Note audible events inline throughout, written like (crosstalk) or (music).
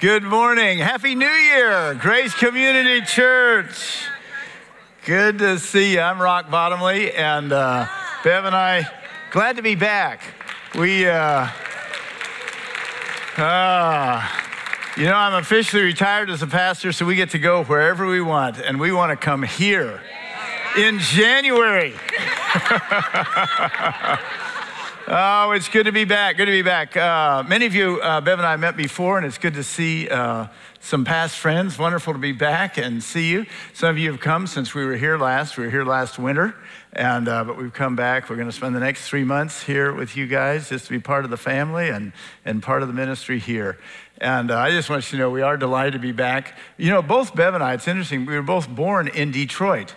Good morning. Happy New Year, Grace Community Church. Good to see you. I'm Rock Bottomley, and uh, Bev and I, glad to be back. We, uh, uh, you know, I'm officially retired as a pastor, so we get to go wherever we want, and we want to come here in January. (laughs) Oh, it's good to be back. Good to be back. Uh, many of you, uh, Bev and I met before, and it's good to see uh, some past friends. Wonderful to be back and see you. Some of you have come since we were here last. We were here last winter, and uh, but we've come back. We're going to spend the next three months here with you guys, just to be part of the family and and part of the ministry here. And uh, I just want you to know we are delighted to be back. You know, both Bev and I. It's interesting. We were both born in Detroit,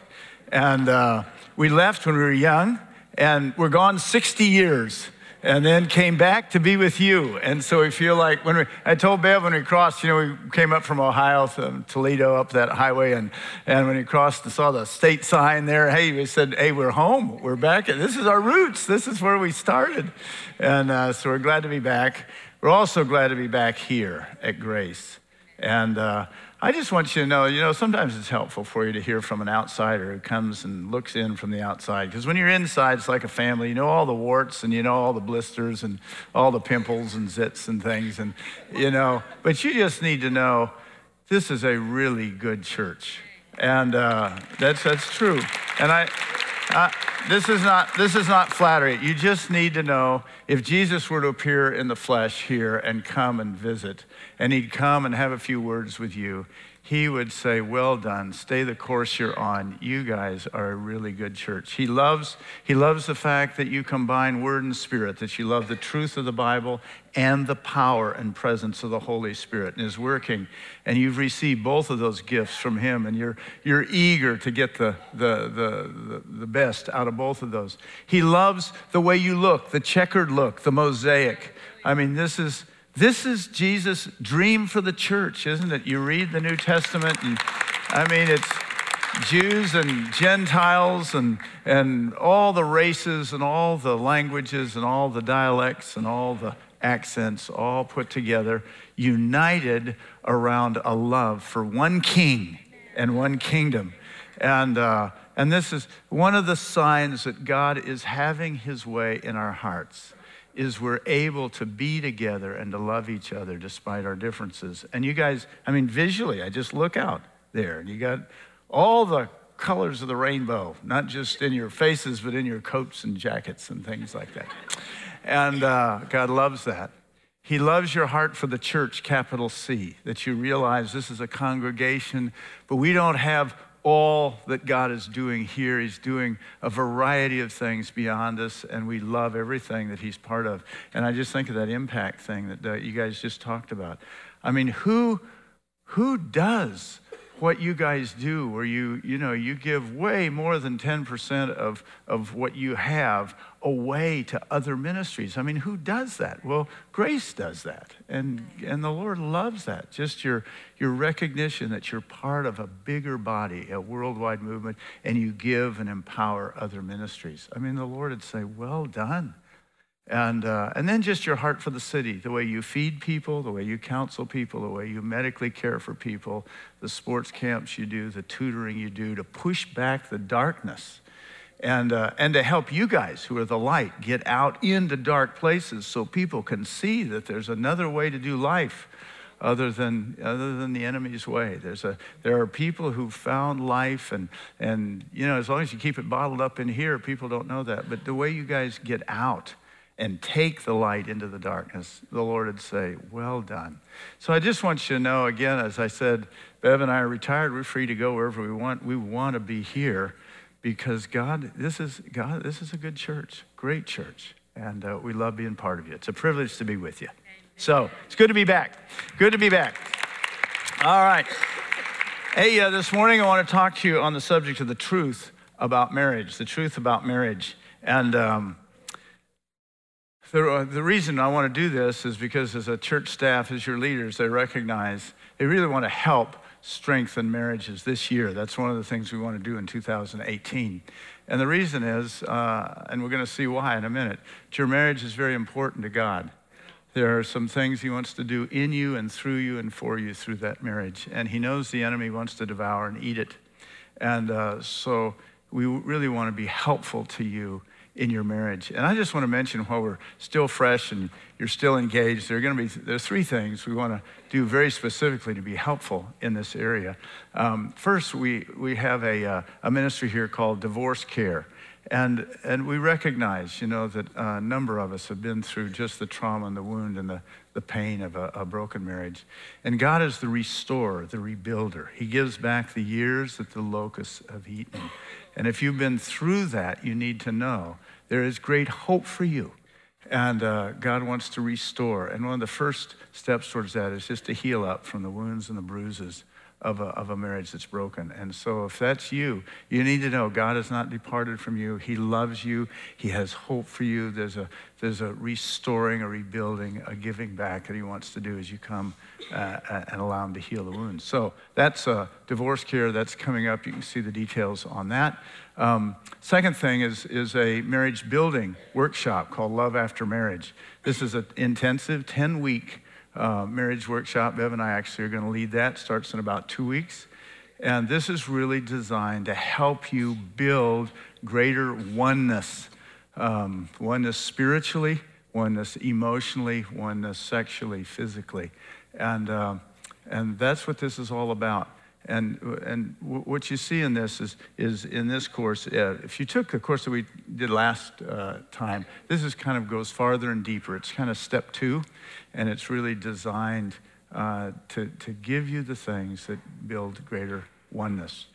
and uh, we left when we were young and we're gone 60 years and then came back to be with you. And so we feel like when we, I told Bev when we crossed, you know, we came up from Ohio to Toledo up that highway, and, and when we crossed and saw the state sign there, hey, we said, hey, we're home. We're back. This is our roots. This is where we started. And uh, so we're glad to be back. We're also glad to be back here at Grace. And uh, I just want you to know, you know, sometimes it's helpful for you to hear from an outsider who comes and looks in from the outside. Because when you're inside, it's like a family. You know all the warts and you know all the blisters and all the pimples and zits and things. And, you know, but you just need to know this is a really good church. And uh, that's, that's true. And I, uh, this is not this is not flattery. You just need to know if Jesus were to appear in the flesh here and come and visit, and he'd come and have a few words with you, he would say, Well done, stay the course you're on. You guys are a really good church. He loves, he loves the fact that you combine word and spirit, that you love the truth of the Bible and the power and presence of the Holy Spirit and is working. And you've received both of those gifts from him, and you're, you're eager to get the, the, the, the, best out of both of those. He loves the way you look, the checkered look, the mosaic. I mean, this is this is Jesus' dream for the church, isn't it? You read the New Testament, and I mean, it's Jews and Gentiles and, and all the races and all the languages and all the dialects and all the accents all put together, united around a love for one king and one kingdom. And, uh, and this is one of the signs that God is having his way in our hearts is we're able to be together and to love each other despite our differences. And you guys, I mean, visually, I just look out there and you got all the colors of the rainbow, not just in your faces, but in your coats and jackets and things like that. And uh, God loves that. He loves your heart for the church, capital C, that you realize this is a congregation, but we don't have all that God is doing here. He's doing a variety of things beyond us, and we love everything that He's part of. And I just think of that impact thing that uh, you guys just talked about. I mean, who, who does what you guys do where you you know you give way more than 10% of, of what you have away to other ministries. I mean who does that? Well grace does that and and the lord loves that. Just your your recognition that you're part of a bigger body a worldwide movement and you give and empower other ministries. I mean the lord would say well done and, uh, and then just your heart for the city, the way you feed people, the way you counsel people, the way you medically care for people, the sports camps you do, the tutoring you do to push back the darkness and, uh, and to help you guys who are the light get out into dark places so people can see that there's another way to do life other than, other than the enemy's way. There's a, there are people who found life, and, and you know, as long as you keep it bottled up in here, people don't know that. But the way you guys get out and take the light into the darkness, the Lord would say, Well done. So I just want you to know again, as I said, Bev and I are retired. We're free to go wherever we want. We want to be here because God, this is God, this is a good church, great church. And uh, we love being part of you. It's a privilege to be with you. So it's good to be back. Good to be back. All right. Hey, uh, this morning I want to talk to you on the subject of the truth about marriage, the truth about marriage. And um, the, uh, the reason I want to do this is because, as a church staff, as your leaders, they recognize they really want to help strengthen marriages this year. That's one of the things we want to do in 2018. And the reason is, uh, and we're going to see why in a minute, your marriage is very important to God. There are some things He wants to do in you and through you and for you through that marriage. And He knows the enemy wants to devour and eat it. And uh, so we really want to be helpful to you in your marriage. And I just want to mention while we're still fresh and you're still engaged, there are going to be there are three things we want to do very specifically to be helpful in this area. Um, first, we we have a uh, a ministry here called Divorce Care. And, and we recognize, you know, that a number of us have been through just the trauma and the wound and the, the pain of a, a broken marriage. And God is the restorer, the rebuilder. He gives back the years that the locusts have eaten. And if you've been through that, you need to know there is great hope for you. And uh, God wants to restore. And one of the first steps towards that is just to heal up from the wounds and the bruises of a, of a marriage that's broken. And so, if that's you, you need to know God has not departed from you. He loves you. He has hope for you. There's a, there's a restoring, a rebuilding, a giving back that He wants to do as you come uh, and allow Him to heal the wounds. So, that's uh, divorce care. That's coming up. You can see the details on that. Um, second thing is, is a marriage building workshop called Love After Marriage. This is an intensive 10 week uh, marriage workshop. Bev and I actually are going to lead that. Starts in about two weeks. And this is really designed to help you build greater oneness um, oneness spiritually, oneness emotionally, oneness sexually, physically. And, uh, and that's what this is all about. And, and what you see in this is, is in this course, uh, if you took the course that we did last uh, time, this is kind of goes farther and deeper. It's kind of step two, and it's really designed uh, to, to give you the things that build greater oneness.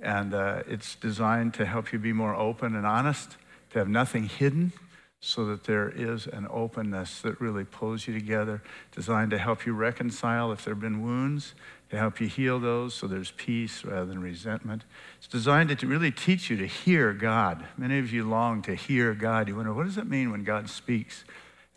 And uh, it's designed to help you be more open and honest, to have nothing hidden, so that there is an openness that really pulls you together, designed to help you reconcile if there have been wounds, to help you heal those so there's peace rather than resentment. It's designed to really teach you to hear God. Many of you long to hear God. You wonder, what does it mean when God speaks?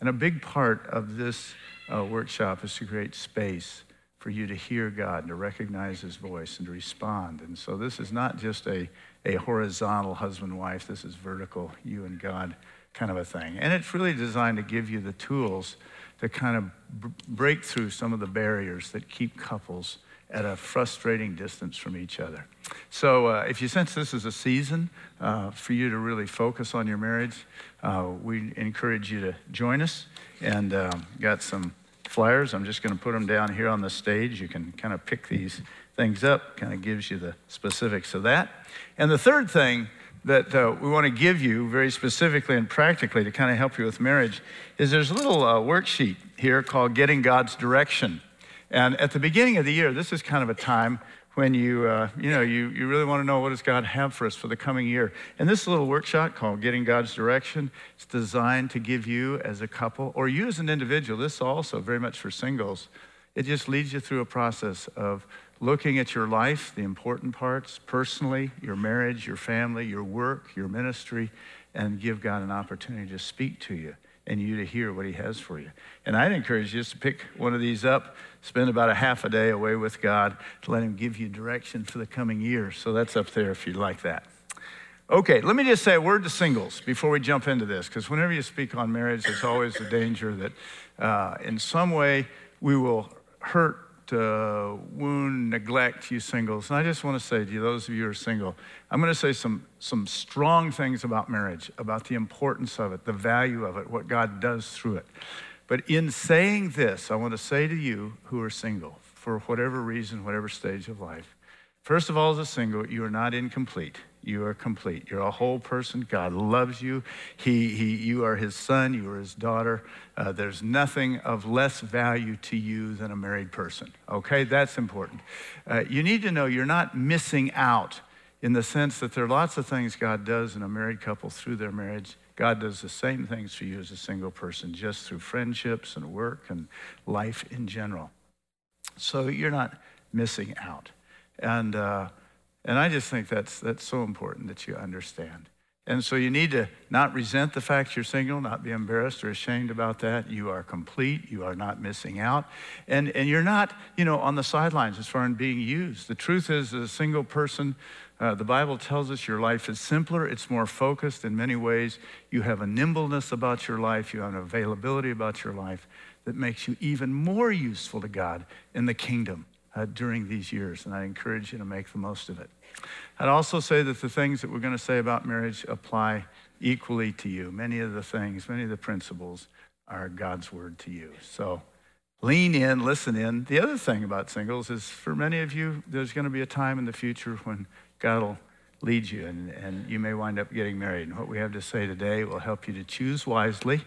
And a big part of this uh, workshop is to create space for you to hear God and to recognize his voice and to respond. And so this is not just a, a horizontal husband wife, this is vertical, you and God kind of a thing. And it's really designed to give you the tools to kind of b- break through some of the barriers that keep couples at a frustrating distance from each other. So, uh, if you sense this is a season uh, for you to really focus on your marriage, uh, we encourage you to join us. And um, got some flyers. I'm just going to put them down here on the stage. You can kind of pick these things up, kind of gives you the specifics of that. And the third thing that uh, we want to give you very specifically and practically to kind of help you with marriage is there's a little uh, worksheet here called Getting God's Direction. And at the beginning of the year, this is kind of a time when you, uh, you know, you, you really want to know what does God have for us for the coming year. And this little workshop called Getting God's Direction, it's designed to give you as a couple or you as an individual, this also very much for singles, it just leads you through a process of looking at your life, the important parts, personally, your marriage, your family, your work, your ministry, and give God an opportunity to speak to you and you to hear what He has for you. And I'd encourage you just to pick one of these up, spend about a half a day away with God to let Him give you direction for the coming year. So that's up there if you'd like that. Okay, let me just say a word to singles before we jump into this, because whenever you speak on marriage, there's always the danger that uh, in some way we will hurt uh, wound, neglect you singles. And I just want to say to you, those of you who are single, I'm going to say some, some strong things about marriage, about the importance of it, the value of it, what God does through it. But in saying this, I want to say to you who are single, for whatever reason, whatever stage of life, first of all, as a single, you are not incomplete you are complete. You're a whole person. God loves you. He, he, you are his son. You are his daughter. Uh, there's nothing of less value to you than a married person. Okay? That's important. Uh, you need to know you're not missing out in the sense that there are lots of things God does in a married couple through their marriage. God does the same things for you as a single person, just through friendships and work and life in general. So you're not missing out. And, uh, and I just think that's, that's so important that you understand. And so you need to not resent the fact you're single, not be embarrassed or ashamed about that. You are complete. You are not missing out. And, and you're not, you know, on the sidelines as far as being used. The truth is, as a single person, Uh, the Bible tells us your life is simpler, it's more focused in many ways. You have a nimbleness about your life, you have an availability about your life that makes you even more useful to God in the kingdom uh, during these years. And I encourage you to make the most of it. I'd also say that the things that we're going to say about marriage apply equally to you. Many of the things, many of the principles are God's word to you. So lean in, listen in. The other thing about singles is for many of you, there's going to be a time in the future when God will lead you and, and you may wind up getting married. And what we have to say today will help you to choose wisely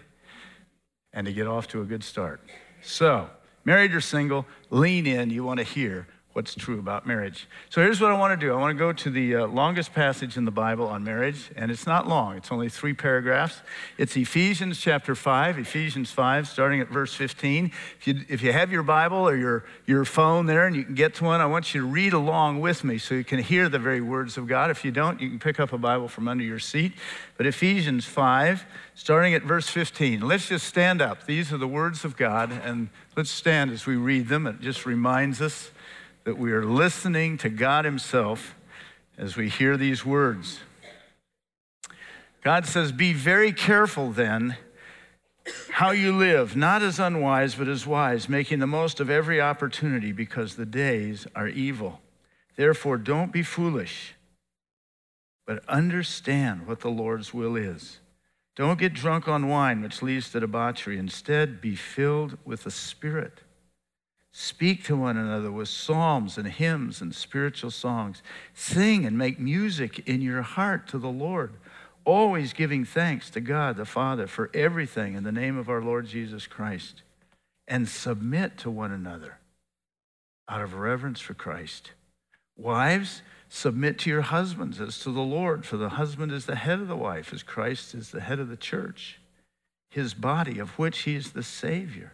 and to get off to a good start. So, married or single, lean in. You want to hear what's true about marriage. So here's what I want to do I want to go to the uh, longest passage in the Bible on marriage, and it's not long, it's only three paragraphs. It's Ephesians chapter 5, Ephesians 5, starting at verse 15. If you, if you have your Bible or your, your phone there and you can get to one, I want you to read along with me so you can hear the very words of God. If you don't, you can pick up a Bible from under your seat. But Ephesians 5, starting at verse 15. Let's just stand up. These are the words of God, and let's stand as we read them. It just reminds us that we are listening to God Himself as we hear these words. God says, Be very careful then how you live, not as unwise, but as wise, making the most of every opportunity because the days are evil. Therefore, don't be foolish, but understand what the Lord's will is. Don't get drunk on wine, which leads to debauchery. Instead, be filled with the Spirit Speak to one another with psalms and hymns and spiritual songs. Sing and make music in your heart to the Lord, always giving thanks to God the Father for everything in the name of our Lord Jesus Christ. And submit to one another out of reverence for Christ. Wives, submit to your husbands as to the Lord, for the husband is the head of the wife, as Christ is the head of the church, his body, of which he is the Savior.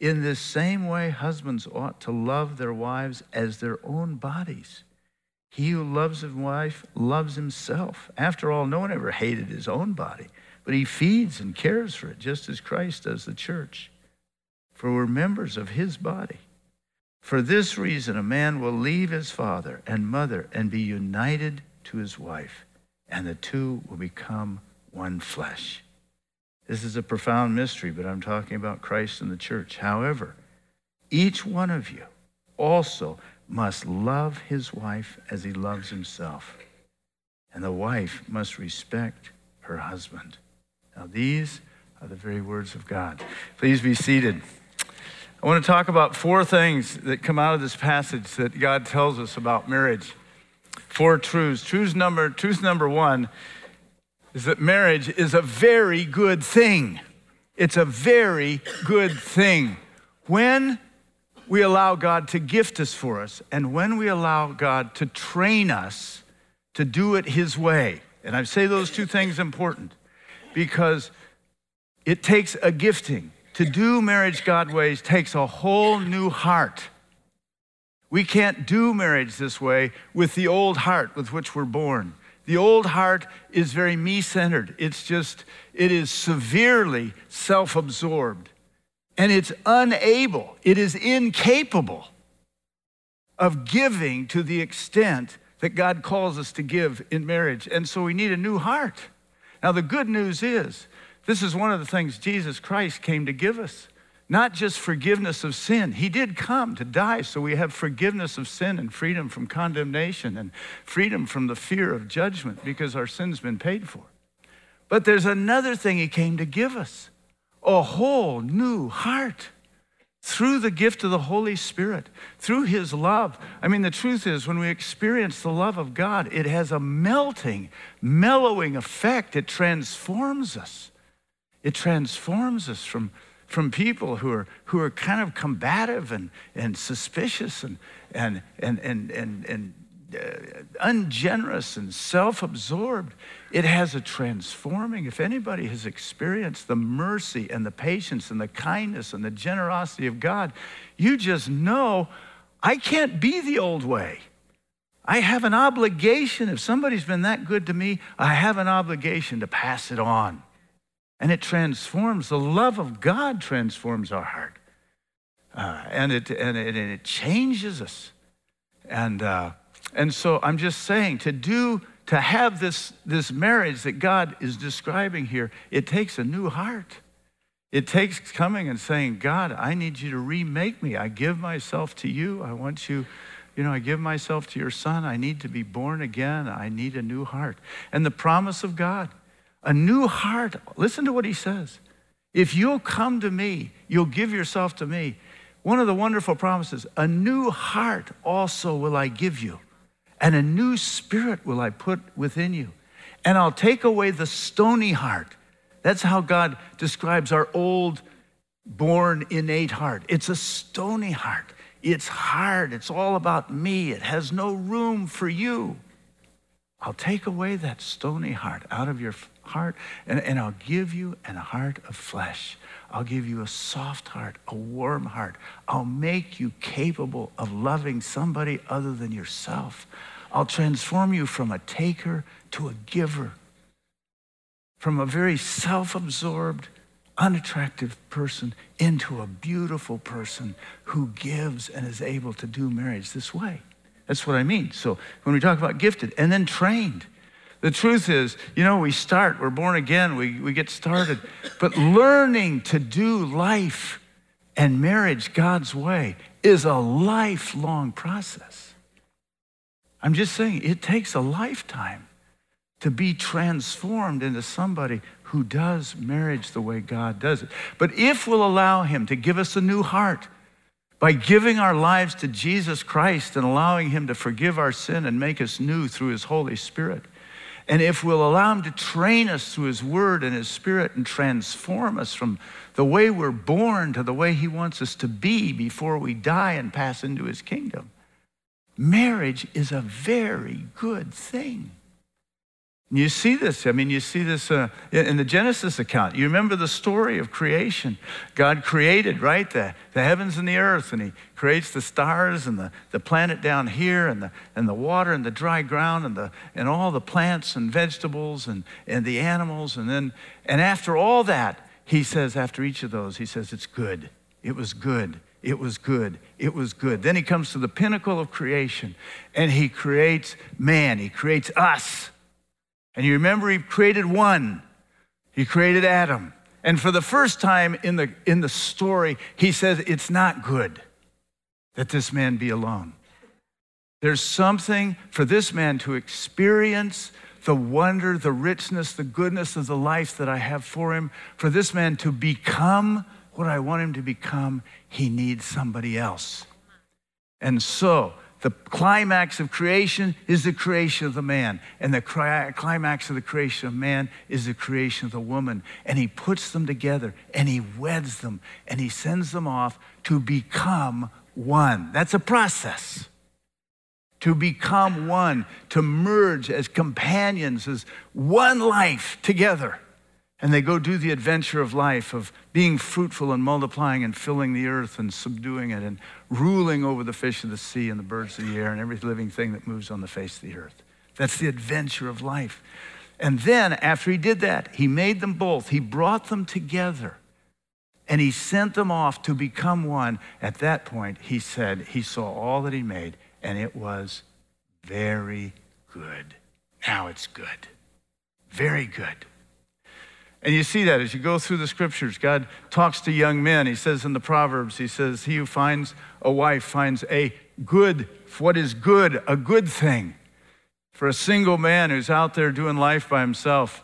In this same way, husbands ought to love their wives as their own bodies. He who loves his wife loves himself. After all, no one ever hated his own body, but he feeds and cares for it, just as Christ does the church. For we're members of his body. For this reason, a man will leave his father and mother and be united to his wife, and the two will become one flesh. This is a profound mystery, but I'm talking about Christ and the church. However, each one of you also must love his wife as he loves himself, and the wife must respect her husband. Now, these are the very words of God. Please be seated. I want to talk about four things that come out of this passage that God tells us about marriage. Four truths. Truth number, truth number one is that marriage is a very good thing. It's a very good thing. When we allow God to gift us for us, and when we allow God to train us to do it His way. And I say those two things important because it takes a gifting. To do marriage God ways takes a whole new heart. We can't do marriage this way with the old heart with which we're born. The old heart is very me centered. It's just, it is severely self absorbed. And it's unable, it is incapable of giving to the extent that God calls us to give in marriage. And so we need a new heart. Now, the good news is, this is one of the things Jesus Christ came to give us not just forgiveness of sin. He did come to die so we have forgiveness of sin and freedom from condemnation and freedom from the fear of judgment because our sin's been paid for. But there's another thing He came to give us a whole new heart through the gift of the Holy Spirit, through His love. I mean, the truth is, when we experience the love of God, it has a melting, mellowing effect. It transforms us. It transforms us from from people who are, who are kind of combative and, and suspicious and, and, and, and, and, and uh, ungenerous and self absorbed. It has a transforming. If anybody has experienced the mercy and the patience and the kindness and the generosity of God, you just know I can't be the old way. I have an obligation. If somebody's been that good to me, I have an obligation to pass it on. And it transforms. The love of God transforms our heart. Uh, and, it, and, it, and it changes us. And, uh, and so I'm just saying to do, to have this, this marriage that God is describing here, it takes a new heart. It takes coming and saying, God, I need you to remake me. I give myself to you. I want you, you know, I give myself to your son. I need to be born again. I need a new heart. And the promise of God, a new heart. Listen to what he says. If you'll come to me, you'll give yourself to me. One of the wonderful promises a new heart also will I give you, and a new spirit will I put within you. And I'll take away the stony heart. That's how God describes our old, born, innate heart. It's a stony heart. It's hard. It's all about me. It has no room for you. I'll take away that stony heart out of your heart, and, and I'll give you a heart of flesh. I'll give you a soft heart, a warm heart. I'll make you capable of loving somebody other than yourself. I'll transform you from a taker to a giver, from a very self absorbed, unattractive person into a beautiful person who gives and is able to do marriage this way. That's what I mean. So when we talk about gifted and then trained, the truth is, you know, we start, we're born again, we, we get started, but learning to do life and marriage God's way is a lifelong process. I'm just saying, it takes a lifetime to be transformed into somebody who does marriage the way God does it. But if we'll allow Him to give us a new heart, by giving our lives to Jesus Christ and allowing Him to forgive our sin and make us new through His Holy Spirit, and if we'll allow Him to train us through His Word and His Spirit and transform us from the way we're born to the way He wants us to be before we die and pass into His kingdom, marriage is a very good thing. You see this. I mean, you see this uh, in the Genesis account. You remember the story of creation. God created, right, the, the heavens and the earth, and He creates the stars and the, the planet down here, and the, and the water and the dry ground, and, the, and all the plants and vegetables and, and the animals. And then, and after all that, He says, after each of those, He says, it's good. It was good. It was good. It was good. Then He comes to the pinnacle of creation, and He creates man, He creates us. And you remember, he created one. He created Adam. And for the first time in the, in the story, he says, It's not good that this man be alone. There's something for this man to experience the wonder, the richness, the goodness of the life that I have for him. For this man to become what I want him to become, he needs somebody else. And so, the climax of creation is the creation of the man, and the climax of the creation of man is the creation of the woman. And he puts them together and he weds them and he sends them off to become one. That's a process. To become one, to merge as companions, as one life together and they go do the adventure of life of being fruitful and multiplying and filling the earth and subduing it and ruling over the fish of the sea and the birds of the air and every living thing that moves on the face of the earth. That's the adventure of life. And then, after he did that, he made them both, he brought them together, and he sent them off to become one. At that point, he said he saw all that he made, and it was very good. Now it's good. Very good. And you see that as you go through the scriptures. God talks to young men. He says in the Proverbs, He says, He who finds a wife finds a good, what is good, a good thing. For a single man who's out there doing life by himself,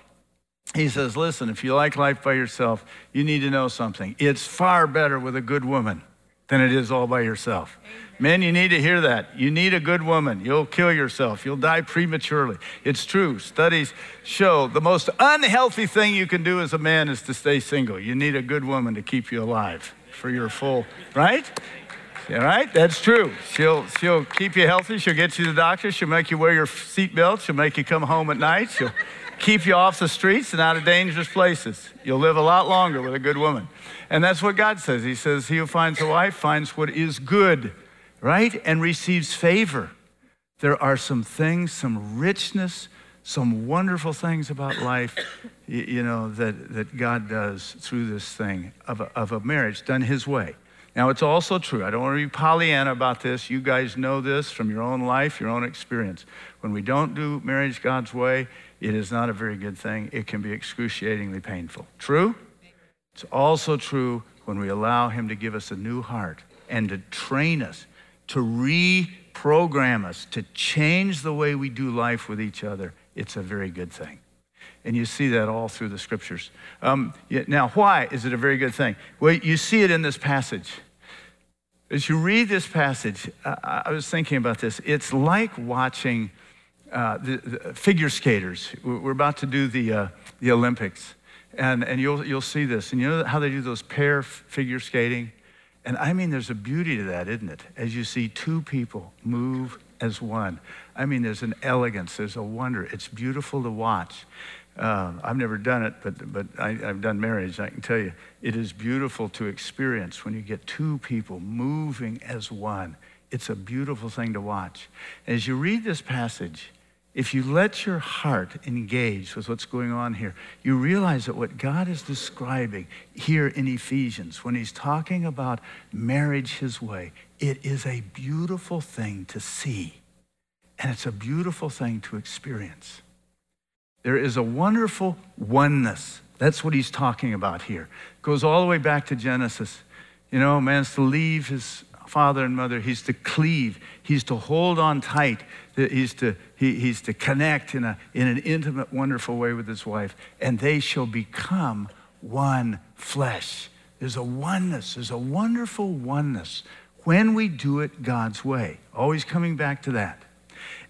he says, Listen, if you like life by yourself, you need to know something. It's far better with a good woman than it is all by yourself. Men, you need to hear that. You need a good woman. You'll kill yourself. You'll die prematurely. It's true. Studies show the most unhealthy thing you can do as a man is to stay single. You need a good woman to keep you alive for your full, right? All right, that's true. She'll, she'll keep you healthy. She'll get you to the doctor. She'll make you wear your seatbelt. She'll make you come home at night. She'll keep you off the streets and out of dangerous places. You'll live a lot longer with a good woman. And that's what God says. He says, He who finds a wife finds what is good, right? And receives favor. There are some things, some richness, some wonderful things about life, you know, that, that God does through this thing of a, of a marriage done His way. Now, it's also true. I don't want to be Pollyanna about this. You guys know this from your own life, your own experience. When we don't do marriage God's way, it is not a very good thing. It can be excruciatingly painful. True? It's also true when we allow Him to give us a new heart and to train us, to reprogram us, to change the way we do life with each other. It's a very good thing. And you see that all through the scriptures. Um, now, why is it a very good thing? Well, you see it in this passage. As you read this passage, I, I was thinking about this. It's like watching uh, the, the, figure skaters. We're about to do the, uh, the Olympics, and, and you'll, you'll see this. And you know how they do those pair figure skating? And I mean, there's a beauty to that, isn't it? As you see two people move as one. I mean, there's an elegance, there's a wonder. It's beautiful to watch. Uh, I've never done it, but, but I, have done marriage. I can tell you, it is beautiful to experience when you get two people moving as one. It's a beautiful thing to watch. As you read this passage, if you let your heart engage with what's going on here, you realize that what God is describing here in Ephesians, when he's talking about marriage his way, it is a beautiful thing to see. And it's a beautiful thing to experience. There is a wonderful oneness. That's what he's talking about here. It goes all the way back to Genesis. You know, man's to leave his father and mother. He's to cleave. He's to hold on tight. He's to, he, he's to connect in, a, in an intimate, wonderful way with his wife. And they shall become one flesh. There's a oneness. There's a wonderful oneness when we do it God's way. Always coming back to that.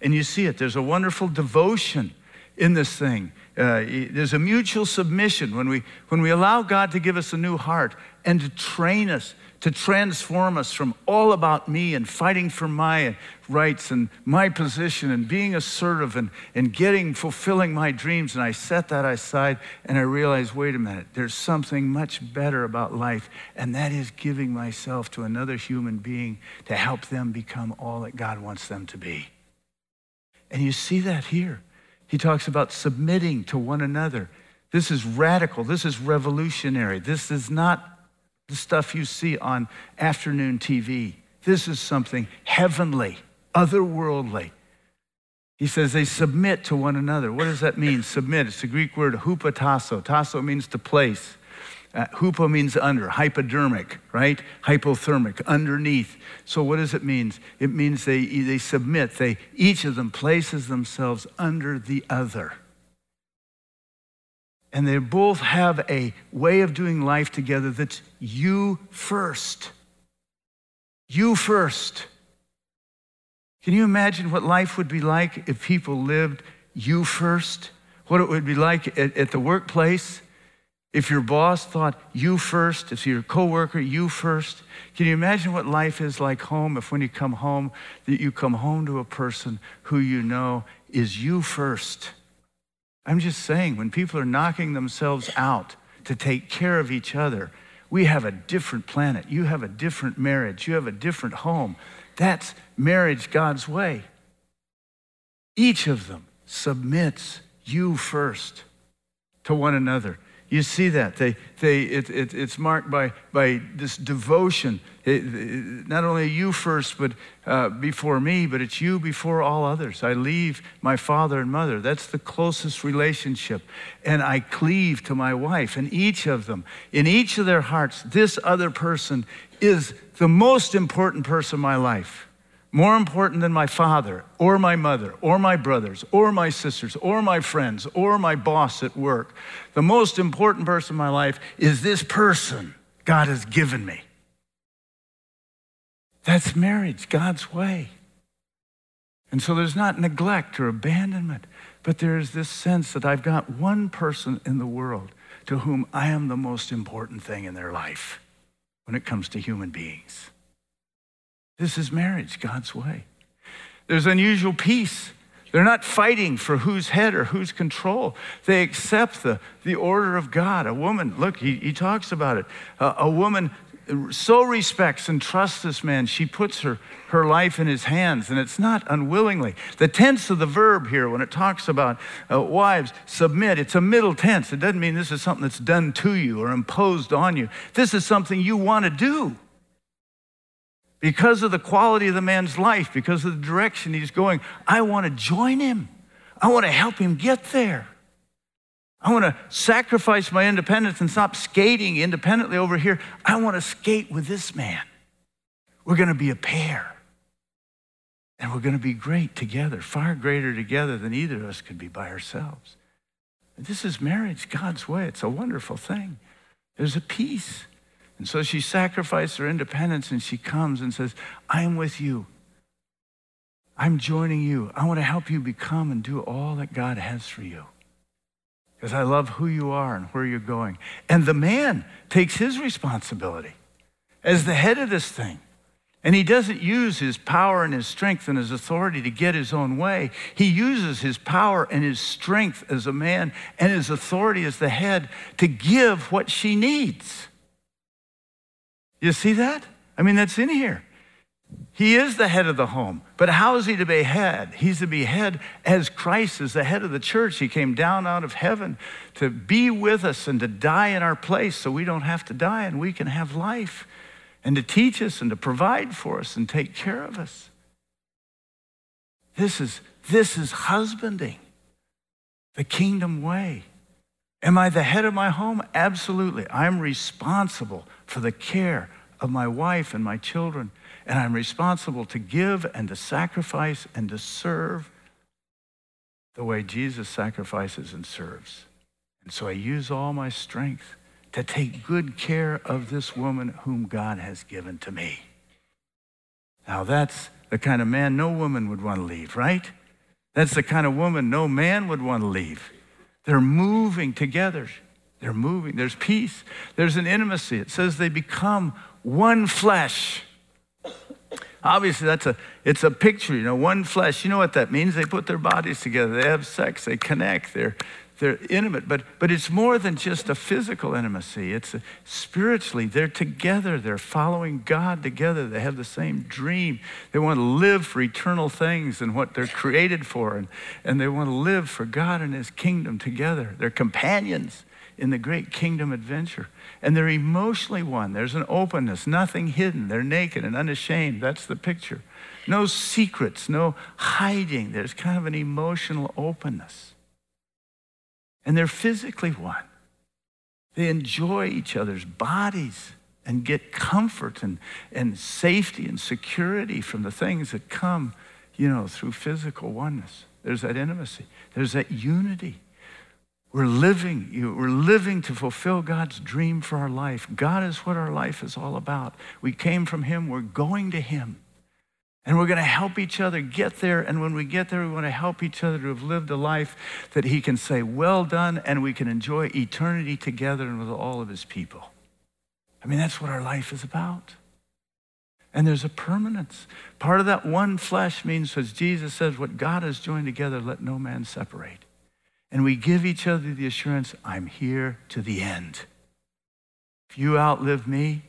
And you see it. There's a wonderful devotion in this thing. Uh, there's a mutual submission when we, when we allow God to give us a new heart and to train us, to transform us from all about me and fighting for my rights and my position and being assertive and, and getting, fulfilling my dreams. And I set that aside and I realized wait a minute, there's something much better about life, and that is giving myself to another human being to help them become all that God wants them to be. And you see that here. He talks about submitting to one another. This is radical. This is revolutionary. This is not the stuff you see on afternoon TV. This is something heavenly, otherworldly. He says they submit to one another. What does that mean? Submit. It's the Greek word hupotasso. Tasso means to place. Uh, means under, hypodermic, right? Hypothermic, underneath. So what does it mean? It means they, they submit. They, each of them places themselves under the other. And they both have a way of doing life together that's you first. You first. Can you imagine what life would be like if people lived you first? What it would be like at, at the workplace? If your boss thought you first, if your coworker, you first, can you imagine what life is like home if when you come home, that you come home to a person who you know is you first? I'm just saying, when people are knocking themselves out to take care of each other, we have a different planet. You have a different marriage. You have a different home. That's marriage God's way. Each of them submits you first to one another. You see that. They, they, it, it, it's marked by, by this devotion. It, not only you first, but uh, before me, but it's you before all others. I leave my father and mother. That's the closest relationship. And I cleave to my wife. And each of them, in each of their hearts, this other person is the most important person in my life more important than my father or my mother or my brothers or my sisters or my friends or my boss at work. The most important person in my life is this person God has given me. That's marriage, God's way. And so there's not neglect or abandonment, but there's this sense that I've got one person in the world to whom I am the most important thing in their life when it comes to human beings. This is marriage, God's way. There's unusual peace. They're not fighting for whose head or whose control. They accept the, the order of God. A woman, look, he, he talks about it. Uh, a woman so respects and trusts this man, she puts her, her life in his hands, and it's not unwillingly. The tense of the verb here, when it talks about uh, wives, submit, it's a middle tense. It doesn't mean this is something that's done to you or imposed on you. This is something you want to do. Because of the quality of the man's life, because of the direction he's going, I want to join him. I want to help him get there. I want to sacrifice my independence and stop skating independently over here. I want to skate with this man. We're going to be a pair. And we're going to be great together, far greater together than either of us could be by ourselves. This is marriage God's way. It's a wonderful thing. There's a peace. And so she sacrificed her independence and she comes and says, I'm with you. I'm joining you. I want to help you become and do all that God has for you because I love who you are and where you're going. And the man takes his responsibility as the head of this thing. And he doesn't use his power and his strength and his authority to get his own way. He uses his power and his strength as a man and his authority as the head to give what she needs. You see that? I mean, that's in here. He is the head of the home. But how is he to be head? He's to be head as Christ is the head of the church. He came down out of heaven to be with us and to die in our place so we don't have to die and we can have life and to teach us and to provide for us and take care of us. This is, this is husbanding, the kingdom way. Am I the head of my home? Absolutely. I'm responsible for the care of my wife and my children and I'm responsible to give and to sacrifice and to serve the way Jesus sacrifices and serves. And so I use all my strength to take good care of this woman whom God has given to me. Now, that's the kind of man no woman would want to leave, right? That's the kind of woman no man would want to leave. They're moving together. They're moving. There's peace. There's an intimacy. It says they become one flesh. Obviously, that's a, it's a picture, you know, one flesh. You know what that means? They put their bodies together, they have sex, they connect, they're, they're intimate. But, but it's more than just a physical intimacy. It's a, spiritually, they're together. They're following God together. They have the same dream. They want to live for eternal things and what they're created for. And, and they want to live for God and His kingdom together. They're companions in the great kingdom adventure. And they're emotionally one. There's an openness, nothing hidden. They're naked and unashamed. That's the picture. No secrets, no hiding. There's kind of an emotional openness. And they're physically one. They enjoy each other's bodies and get comfort and, and safety and security from the things that come, you know, through physical oneness. There's that intimacy. There's that unity. We're living, we're living to fulfill God's dream for our life. God is what our life is all about. We came from Him, we're going to Him. And we're going to help each other get there. And when we get there, we want to help each other to have lived a life that He can say, Well done, and we can enjoy eternity together and with all of His people. I mean, that's what our life is about. And there's a permanence. Part of that one flesh means, as Jesus says, what God has joined together, let no man separate. And we give each other the assurance I'm here to the end. If you outlive me,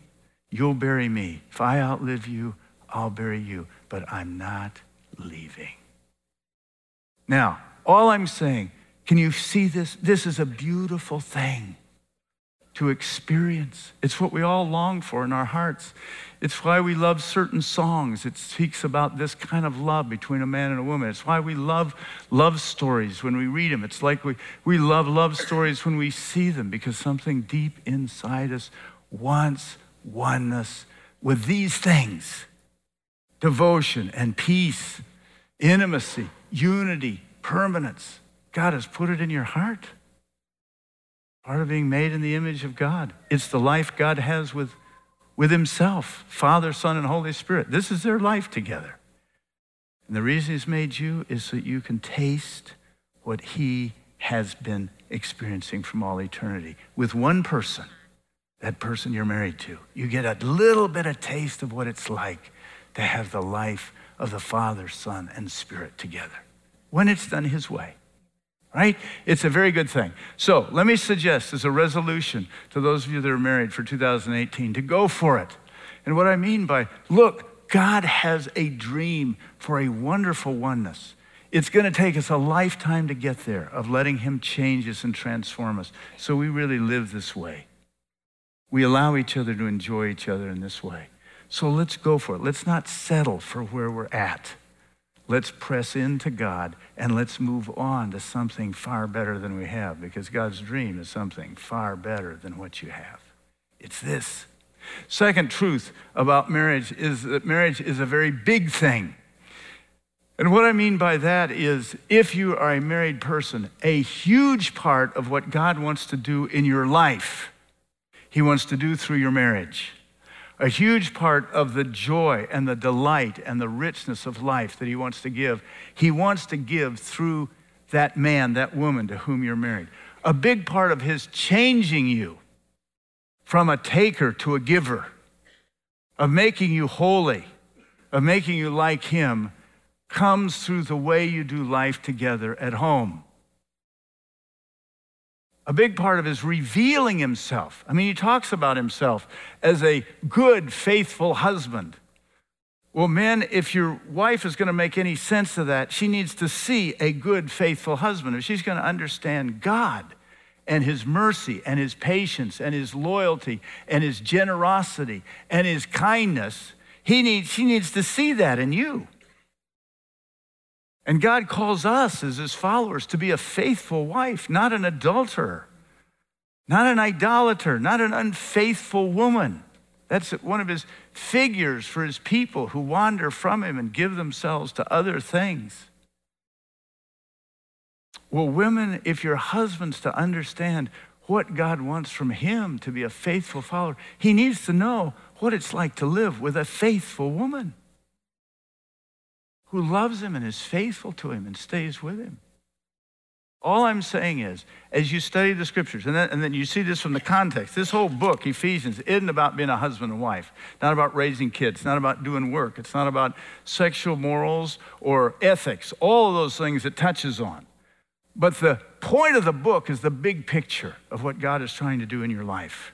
you'll bury me. If I outlive you, I'll bury you. But I'm not leaving. Now, all I'm saying, can you see this? This is a beautiful thing to experience. It's what we all long for in our hearts. It's why we love certain songs. It speaks about this kind of love between a man and a woman. It's why we love love stories when we read them. It's like we, we love love stories when we see them because something deep inside us wants oneness with these things devotion and peace, intimacy, unity, permanence. God has put it in your heart. Part of being made in the image of God. It's the life God has with, with Himself Father, Son, and Holy Spirit. This is their life together. And the reason He's made you is so that you can taste what He has been experiencing from all eternity with one person, that person you're married to. You get a little bit of taste of what it's like to have the life of the Father, Son, and Spirit together when it's done His way. Right? It's a very good thing. So let me suggest as a resolution to those of you that are married for 2018 to go for it. And what I mean by, look, God has a dream for a wonderful oneness. It's going to take us a lifetime to get there of letting Him change us and transform us. So we really live this way. We allow each other to enjoy each other in this way. So let's go for it. Let's not settle for where we're at. Let's press into God and let's move on to something far better than we have because God's dream is something far better than what you have. It's this. Second truth about marriage is that marriage is a very big thing. And what I mean by that is if you are a married person, a huge part of what God wants to do in your life, He wants to do through your marriage a huge part of the joy and the delight and the richness of life that he wants to give, he wants to give through that man, that woman to whom you're married. A big part of his changing you from a taker to a giver, of making you holy, of making you like him, comes through the way you do life together at home a big part of his revealing himself. I mean, he talks about himself as a good, faithful husband. Well, men, if your wife is going to make any sense of that, she needs to see a good, faithful husband. If she's going to understand God and his mercy and his patience and his loyalty and his generosity and his kindness, he needs, she needs to see that in you. And God calls us as his followers to be a faithful wife, not an adulterer, not an idolater, not an unfaithful woman. That's one of his figures for his people who wander from him and give themselves to other things. Well, women, if your husband's to understand what God wants from him to be a faithful follower, he needs to know what it's like to live with a faithful woman who loves him and is faithful to him and stays with him. All I'm saying is, as you study the scriptures, and then, and then, you see this from the context, this whole book, Ephesians, isn't about being a husband and wife, not about raising kids, not about doing work, it's not about sexual morals or ethics, all of those things it touches on. But the point of the book is the big picture of what God is trying to do in your life.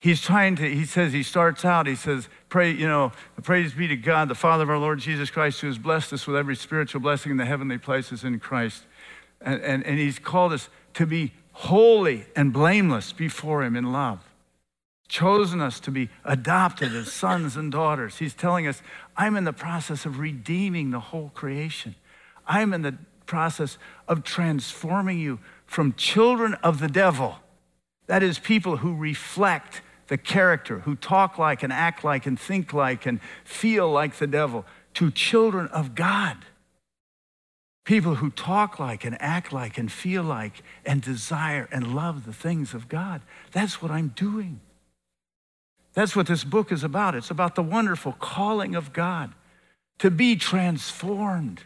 He's trying to, he says, he starts out, he says, pray, you know, praise be to God, the Father of our Lord Jesus Christ, who has blessed us with every spiritual blessing in the heavenly places in Christ. And, and, and he's called us to be holy and blameless before him in love. Chosen us to be adopted as sons and daughters. He's telling us, I'm in the process of redeeming the whole creation. I'm in the process of transforming you from children of the devil, that is, people who reflect the character, who talk like and act like and think like and feel like the devil, to children of God. People who talk like and act like and feel like and desire and love the things of God. That's what I'm doing. That's what this book is about. It's about the wonderful calling of God to be transformed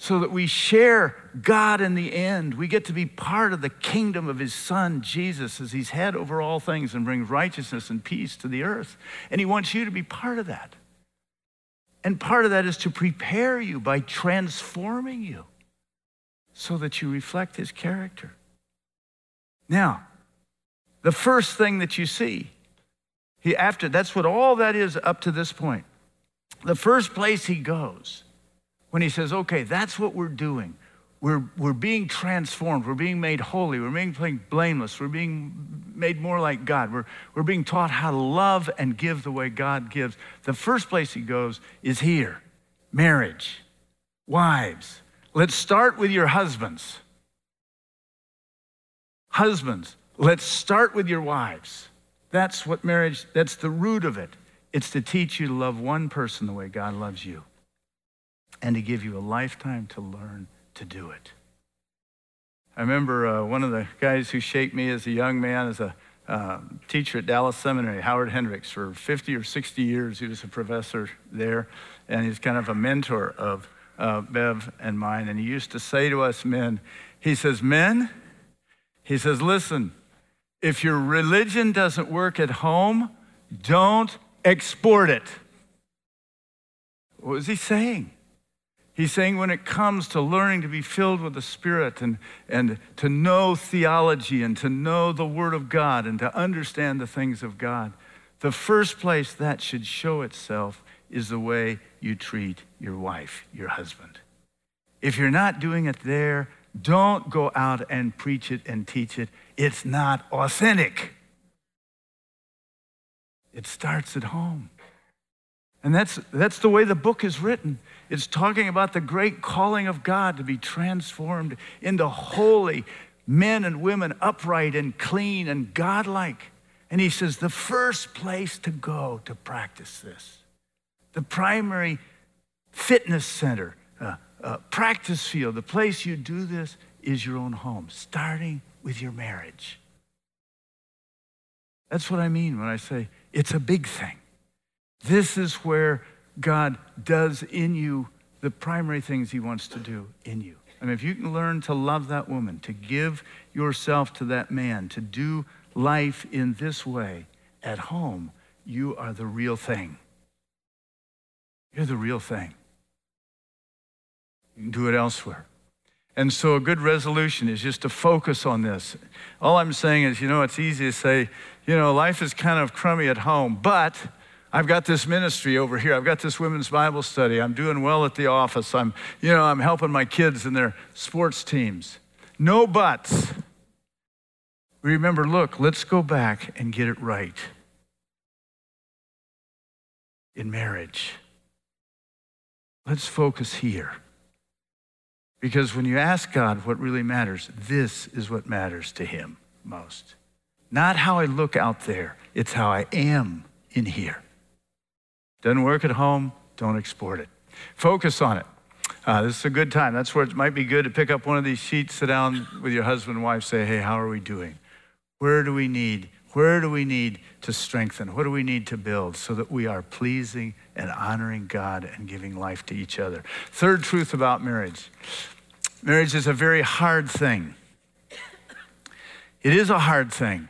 so that we share God in the end. We get to be part of the kingdom of his son, Jesus, as he's head over all things and brings righteousness and peace to the earth. And he wants you to be part of that. And part of that is to prepare you by transforming you so that you reflect his character. Now, the first thing that you see, he after that's what all that is up to this point. The first place he goes when he says, okay, that's what we're doing. We're, we're being transformed. We're being made holy. We're being blameless. We're being made more like God. We're, we're being taught how to love and give the way God gives. The first place he goes is here marriage, wives. Let's start with your husbands. Husbands, let's start with your wives. That's what marriage, that's the root of it. It's to teach you to love one person the way God loves you and to give you a lifetime to learn to do it. I remember uh, one of the guys who shaped me as a young man, as a uh, teacher at Dallas Seminary, Howard Hendricks, for 50 or 60 years. He was a professor there, and he's kind of a mentor of uh, Bev and mine. And he used to say to us men, he says, Men, he says, listen, if your religion doesn't work at home, don't export it. What was he saying? He's saying when it comes to learning to be filled with the Spirit and, and to know theology and to know the Word of God and to understand the things of God, the first place that should show itself is the way you treat your wife, your husband. If you're not doing it there, don't go out and preach it and teach it. It's not authentic. It starts at home. And that's, that's the way the book is written. It's talking about the great calling of God to be transformed into holy men and women, upright and clean and godlike. And he says the first place to go to practice this, the primary fitness center, uh, uh, practice field, the place you do this is your own home, starting with your marriage. That's what I mean when I say it's a big thing. This is where God does in you the primary things He wants to do in you. I mean, if you can learn to love that woman, to give yourself to that man, to do life in this way at home, you are the real thing. You're the real thing. You can do it elsewhere. And so, a good resolution is just to focus on this. All I'm saying is, you know, it's easy to say, you know, life is kind of crummy at home, but I've got this ministry over here. I've got this women's Bible study. I'm doing well at the office. I'm, you know, I'm helping my kids in their sports teams. No buts. Remember, look, let's go back and get it right in marriage. Let's focus here. Because when you ask God what really matters, this is what matters to Him most. Not how I look out there, it's how I am in here. Doesn't work at home, don't export it. Focus on it. Uh, this is a good time. That's where it might be good to pick up one of these sheets, sit down with your husband and wife, say, hey, how are we doing? Where do we need? Where do we need to strengthen? What do we need to build so that we are pleasing and honoring God and giving life to each other? Third truth about marriage marriage is a very hard thing. It is a hard thing.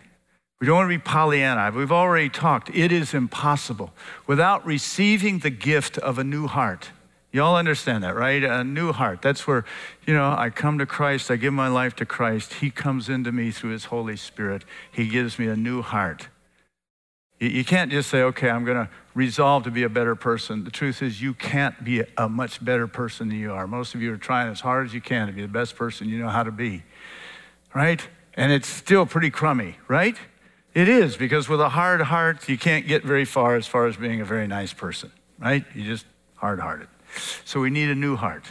We don't want to be Pollyanna. We've already talked. It is impossible without receiving the gift of a new heart. Y'all understand that, right? A new heart. That's where, you know, I come to Christ, I give my life to Christ. He comes into me through His Holy Spirit. He gives me a new heart. You can't just say, okay, I'm going to resolve to be a better person. The truth is, you can't be a much better person than you are. Most of you are trying as hard as you can to be the best person you know how to be, right? And it's still pretty crummy, right? It is, because with a hard heart, you can't get very far as far as being a very nice person, right? You're just hard hearted. So we need a new heart.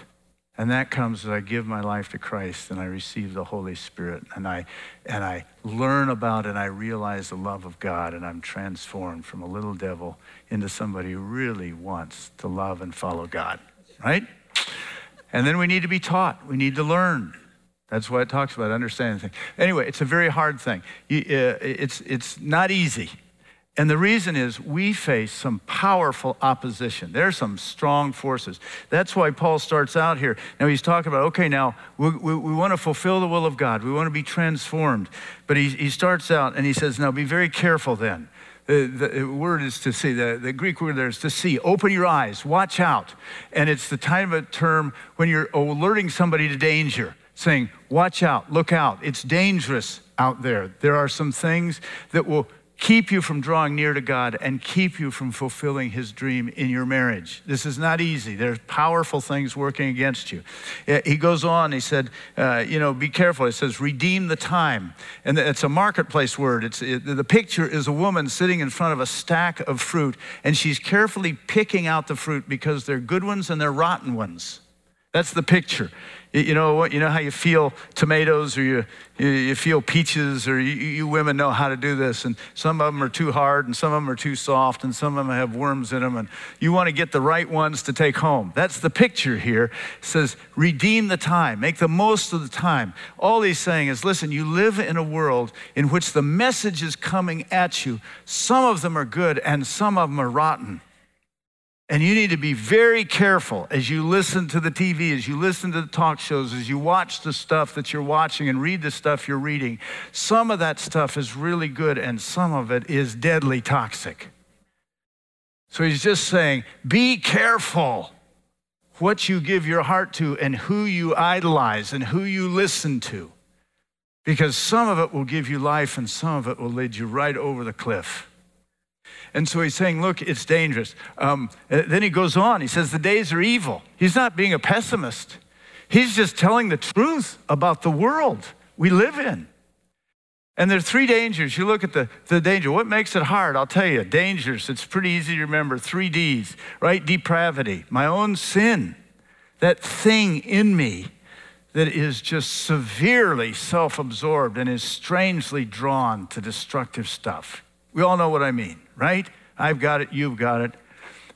And that comes as I give my life to Christ and I receive the Holy Spirit and I, and I learn about and I realize the love of God and I'm transformed from a little devil into somebody who really wants to love and follow God, right? And then we need to be taught. We need to learn. That's why it talks about, understanding things. Anyway, it's a very hard thing. Uh, it's, it's not easy. And the reason is we face some powerful opposition. There's some strong forces. That's why Paul starts out here. Now he's talking about, okay, now we, we, we want to fulfill the will of God. We want to be transformed. But he, he starts out and he says, now be very careful then. The, the word is to see, the, the Greek word there is to see. Open your eyes, watch out. And it's the time of a term when you're alerting somebody to danger saying, Watch out, look out, it's dangerous out there. There are some things that will keep you from drawing near to God and keep you from fulfilling His dream in your marriage. This is not easy. There's powerful things working against you. He goes on, he said, uh, You know, be careful. He says, redeem the time. And it's a marketplace word. It's, it, the picture is a woman sitting in front of a stack of fruit, and she's carefully picking out the fruit because they're good ones and they're rotten ones. That's the picture. You know? You know how you feel tomatoes or you, you feel peaches or you, you, women know how to do this. And some of them are too hard and some of them are too soft and some of them have worms in them. And you want to get the right ones to take home. That's the picture here. It says, redeem the time, make the most of the time. All he's saying is, listen, you live in a world in which the message is coming at you. Some of them are good and some of them are rotten. And you need to be very careful as you listen to the TV, as you listen to the talk shows, as you watch the stuff that you're watching and read the stuff you're reading. Some of that stuff is really good, and some of it is deadly toxic. So he's just saying, be careful. what you give your heart to and who you idolize and who you listen to. Because some of it will give you life and some of it will lead you right over the cliff. And so he's saying, look, it's dangerous. Um, uh, then he goes on. He says, the days are evil. He's not being a pessimist, he's just telling the truth about the world we live in. And there are three dangers. You look at the, the danger. What makes it hard? I'll tell you. Dangers. It's pretty easy to remember. Three D's, right? Depravity, my own sin, that thing in me that is just severely self absorbed and is strangely drawn to destructive stuff. We all know what I mean, right? I've got it, you've got it.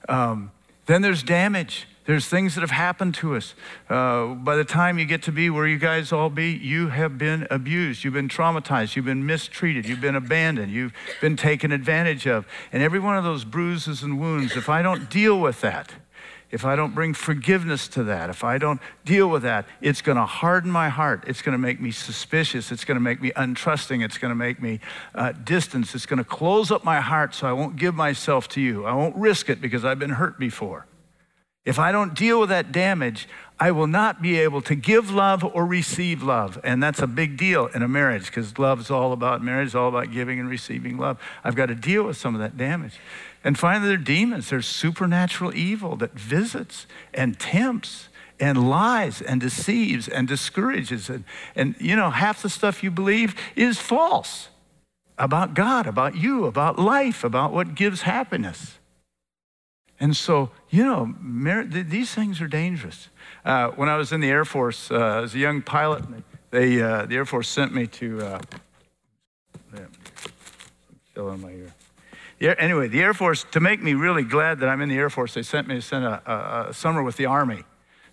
Um, then there's damage. There's things that have happened to us. Uh, by the time you get to be where you guys all be, you have been abused. You've been traumatized. You've been mistreated. You've been abandoned. You've been taken advantage of. And every one of those bruises and wounds, if I don't deal with that, if I don't bring forgiveness to that, if I don't deal with that, it's going to harden my heart. It's going to make me suspicious. It's going to make me untrusting. It's going to make me uh. It's going to close up my heart so I won't give myself to you. I won't risk it because I've been hurt before. If I don't deal with that damage, I will not be able to give love or receive love. And that's a big deal in a marriage because love is all about marriage, all about giving and receiving love. I've got to deal with some of that damage. And finally, there are demons. There's supernatural evil that visits and tempts and lies and deceives and discourages. And, and you know, half the stuff you believe is false about God, about you, about life, about what gives happiness. And so, you know, these things are dangerous. Uh, when I was in the Air Force uh, as a young pilot, they, uh, the Air Force sent me to, uh, in my ear. Anyway, the Air Force, to make me really glad that I'm in the Air Force, they sent me to spend a, a, a summer with the Army.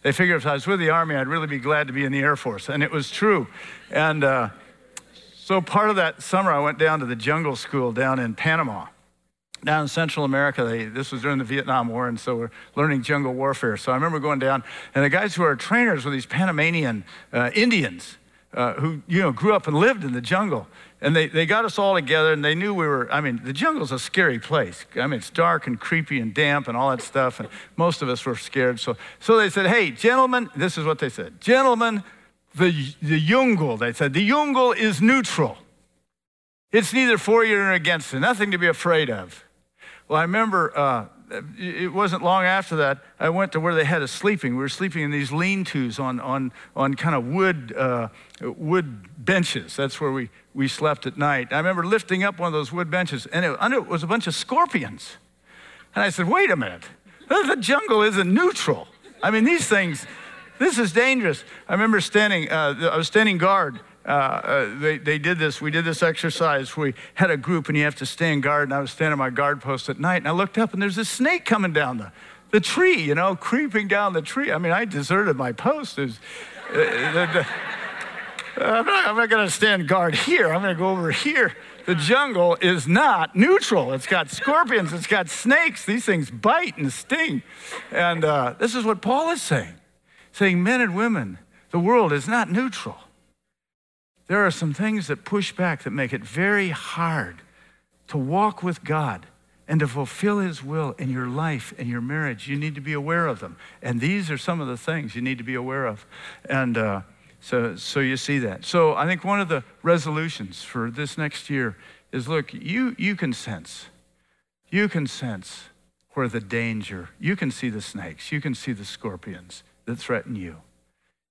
They figured if I was with the Army, I'd really be glad to be in the Air Force. And it was true. And uh, so part of that summer, I went down to the jungle school down in Panama down in Central America, they, this was during the Vietnam War, and so we're learning jungle warfare. So I remember going down, and the guys who are trainers were these Panamanian uh, Indians uh, who, you know, grew up and lived in the jungle. And they, they got us all together, and they knew we were, I mean, the jungle's a scary place. I mean, it's dark and creepy and damp and all that stuff, and most of us were scared. So, so they said, hey, gentlemen, this is what they said. Gentlemen, the, the Yungle, they said, the jungle is neutral. It's neither for you nor against you, nothing to be afraid of. Well, I remember uh, it wasn't long after that, I went to where they had us sleeping. We were sleeping in these lean tos on, on, on kind of wood, uh, wood benches. That's where we, we slept at night. I remember lifting up one of those wood benches, and it, under it was a bunch of scorpions. And I said, wait a minute, the jungle isn't neutral. I mean, these things, this is dangerous. I remember standing, uh, I was standing guard uh, uh, they, they did this, we did this exercise. We had a group and you have to stand guard. And I was standing my guard post at night and I looked up and there's a snake coming down the, the tree, you know, creeping down the tree. I mean, I deserted my post. Was, uh, the, the, I'm not, not going to stand guard here. I'm going to go over here. The jungle is not neutral. It's got scorpions, it's got snakes. These things bite and sting. And uh, this is what Paul is saying saying, men and women, the world is not neutral there are some things that push back that make it very hard to walk with God and to fulfill His will in your life and your marriage. You need to be aware of them. And these are some of the things you need to be aware of. And uh, so, so you see that. So I think one of the resolutions for this next year is look, you, you can sense, you can sense where the danger, you can see the snakes, you can see the scorpions that threaten you.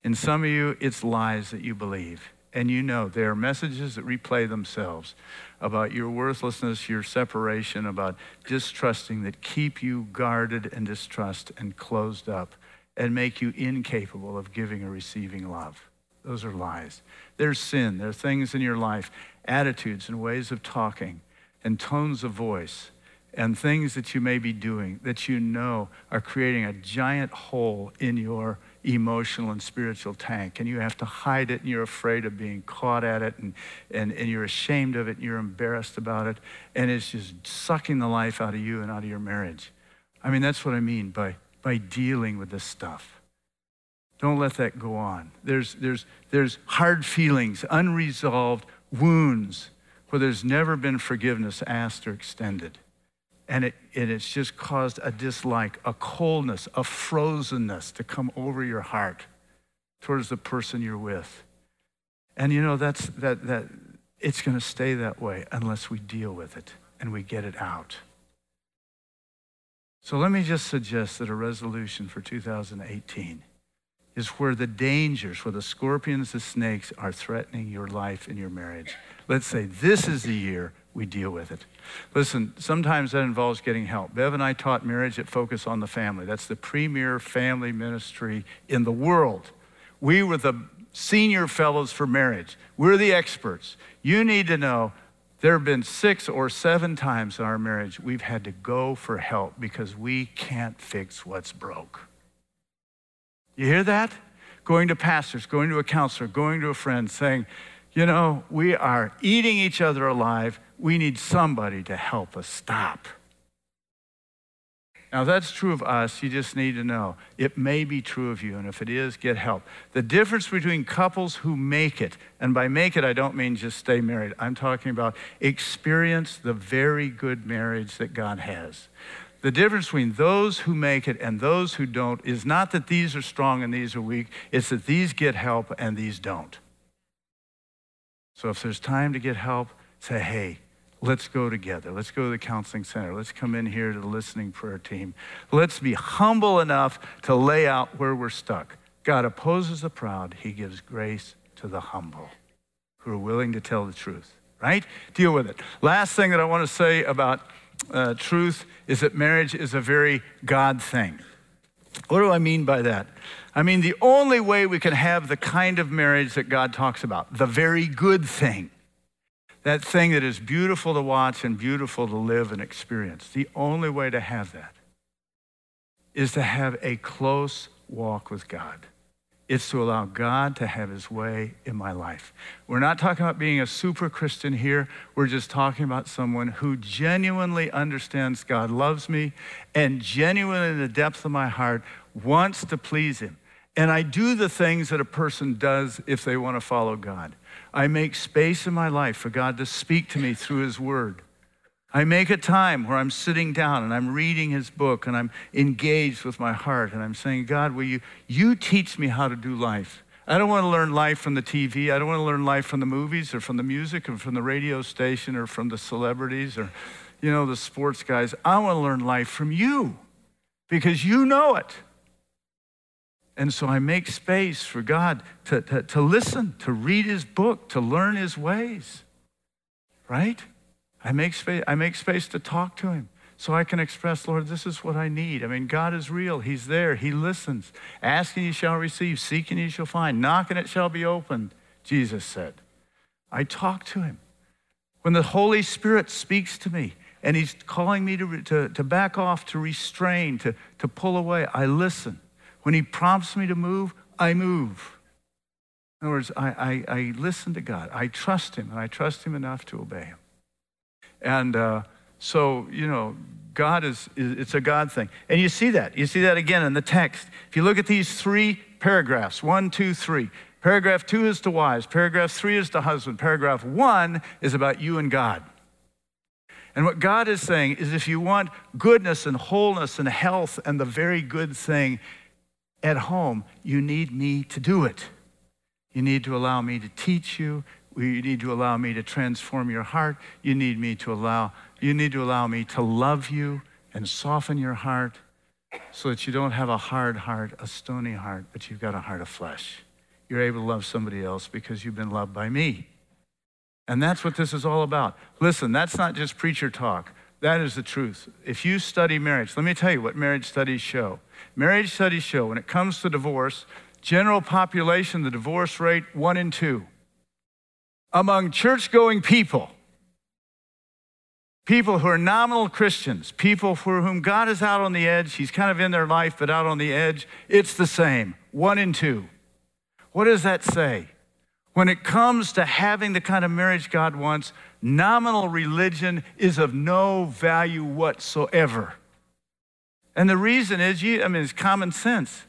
In some of you, it's lies that you believe. And you know, there are messages that replay themselves about your worthlessness, your separation, about distrusting that keep you guarded and distrust and closed up and make you incapable of giving or receiving love. Those are lies. There's sin. There are things in your life, attitudes and ways of talking and tones of voice and things that you may be doing that you know are creating a giant hole in your emotional and spiritual tank and you have to hide it and you're afraid of being caught at it and, and, and you're ashamed of it and you're embarrassed about it and it's just sucking the life out of you and out of your marriage. I mean, that's what I mean by, by dealing with this stuff. Don't let that go on. There's, there's, there's hard feelings, unresolved wounds where there's never been forgiveness asked or extended. And, it, it's just caused a dislike, a coldness, a frozenness to come over your heart towards the person you're with. And you know, that's, that, that, it's going to stay that way unless we deal with it and we get it out. So let me just suggest that a resolution for 2018 is where the dangers, where the scorpions, the snakes are threatening your life and your marriage. Let's say this is the year we deal with it. Listen, sometimes that involves getting help. Bev and I taught marriage at Focus on the Family. That's the premier family ministry in the world. We were the senior fellows for marriage. We're the experts. You need to know there have been six or seven times in our marriage we've had to go for help because we can't fix what's broke. You hear that? Going to pastors, going to a counselor, going to a friend, saying, you know, we are eating each other alive. We need somebody to help us stop. Now, that's true of us. You just need to know. It may be true of you, and if it is, get help. The difference between couples who make it, and by make it, I don't mean just stay married, I'm talking about experience the very good marriage that God has. The difference between those who make it and those who don't is not that these are strong and these are weak, it's that these get help and these don't. So if there's time to get help, say, hey, let's go together. Let's go to the counseling center. Let's come in here to the listening prayer team. Let's be humble enough to lay out where we're stuck. God opposes the proud, He gives grace to the humble who are willing to tell the truth, right? Deal with it. Last thing that I want to say about uh, truth is that marriage is a very God thing. What do I mean by that? I mean, the only way we can have the kind of marriage that God talks about, the very good thing, that thing that is beautiful to watch and beautiful to live and experience, the only way to have that is to have a close walk with God. It's to allow God to have his way in my life. We're not talking about being a super Christian here. We're just talking about someone who genuinely understands God loves me and genuinely in the depth of my heart wants to please him. And I do the things that a person does if they want to follow God. I make space in my life for God to speak to me through his word. I make a time where I'm sitting down and I'm reading his book and I'm engaged with my heart and I'm saying, God, will you, you teach me how to do life? I don't want to learn life from the TV. I don't want to learn life from the movies or from the music or from the radio station or from the celebrities or, you know, the sports guys. I want to learn life from you because you know it. And so I make space for God to, to, to listen, to read his book, to learn his ways, right? I make space, I make space to talk to him so I can express, Lord, this is what I need. I mean, God is real. He's there. He listens. Asking you shall receive, seeking you shall find, knocking it shall be opened, Jesus said. I talk to him. When the Holy Spirit speaks to me and he's calling me to, to, to back off, to restrain, to, to pull away, I listen. When he prompts me to move, I move. In other words, I, I, I listen to God. I trust him, and I trust him enough to obey him. And uh, so, you know, God is, is, it's a God thing. And you see that. You see that again in the text. If you look at these three paragraphs one, two, three. Paragraph two is to wives, paragraph three is to husband, paragraph one is about you and God. And what God is saying is if you want goodness and wholeness and health and the very good thing at home, you need me to do it. You need to allow me to teach you you need to allow me to transform your heart. You need me to allow, you need to allow me to love you and soften your heart so that you don't have a hard heart, a stony heart, but you've got a heart of flesh. You're able to love somebody else because you've been loved by me. And that's what this is all about. Listen, that's not just preacher talk. That is the truth. If you study marriage, let me tell you what marriage studies show. Marriage studies show when it comes to divorce, general population, the divorce rate, one in two among church going people, people who are nominal Christians, people for whom God is out on the edge, He's kind of in their life, but out on the edge, it's the same one in two. What does that say? When it comes to having the kind of marriage God wants, nominal religion is of no value whatsoever. And the reason is, you, I mean, it's common sense.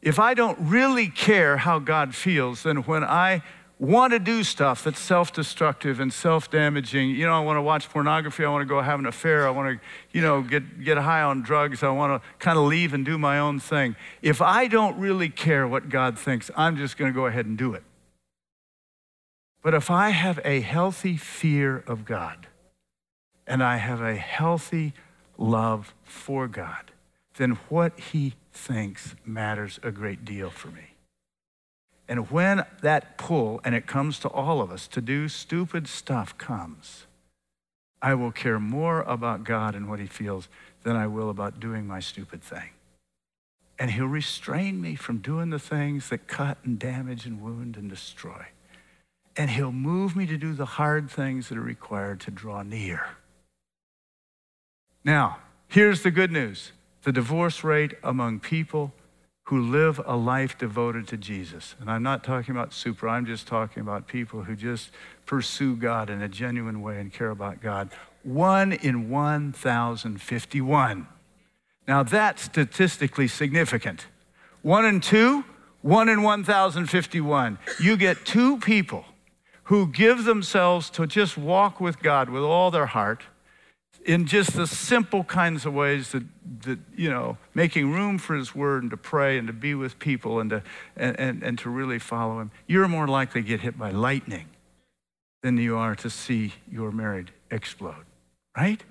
If I don't really care how God feels, then when I want to do stuff that's self destructive and self damaging. You know, I want to watch pornography. I want to go have an affair. I want to, you know, get, get high on drugs. I want to kind of leave and do my own thing. If I don't really care what God thinks, I'm just going to go ahead and do it. But if I have a healthy fear of God and I have a healthy love for God, then what He thinks matters a great deal for me. And when that pull, and it comes to all of us, to do stupid stuff comes, I will care more about God and what He feels than I will about doing my stupid thing. And He'll restrain me from doing the things that cut and damage and wound and destroy. And He'll move me to do the hard things that are required to draw near. Now, here's the good news the divorce rate among people who live a life devoted to Jesus. And I'm not talking about super, I'm just talking about people who just pursue God in a genuine way and care about God. One in 1,051. Now that's statistically significant. One in two, one in 1,051. You get two people who give themselves to just walk with God with all their heart in just the simple kinds of ways that, that you know, making room for his word and to pray and to be with people and to, and, and, and to really follow him, you're more likely to get hit by lightning than you are to see your marriage explode, right?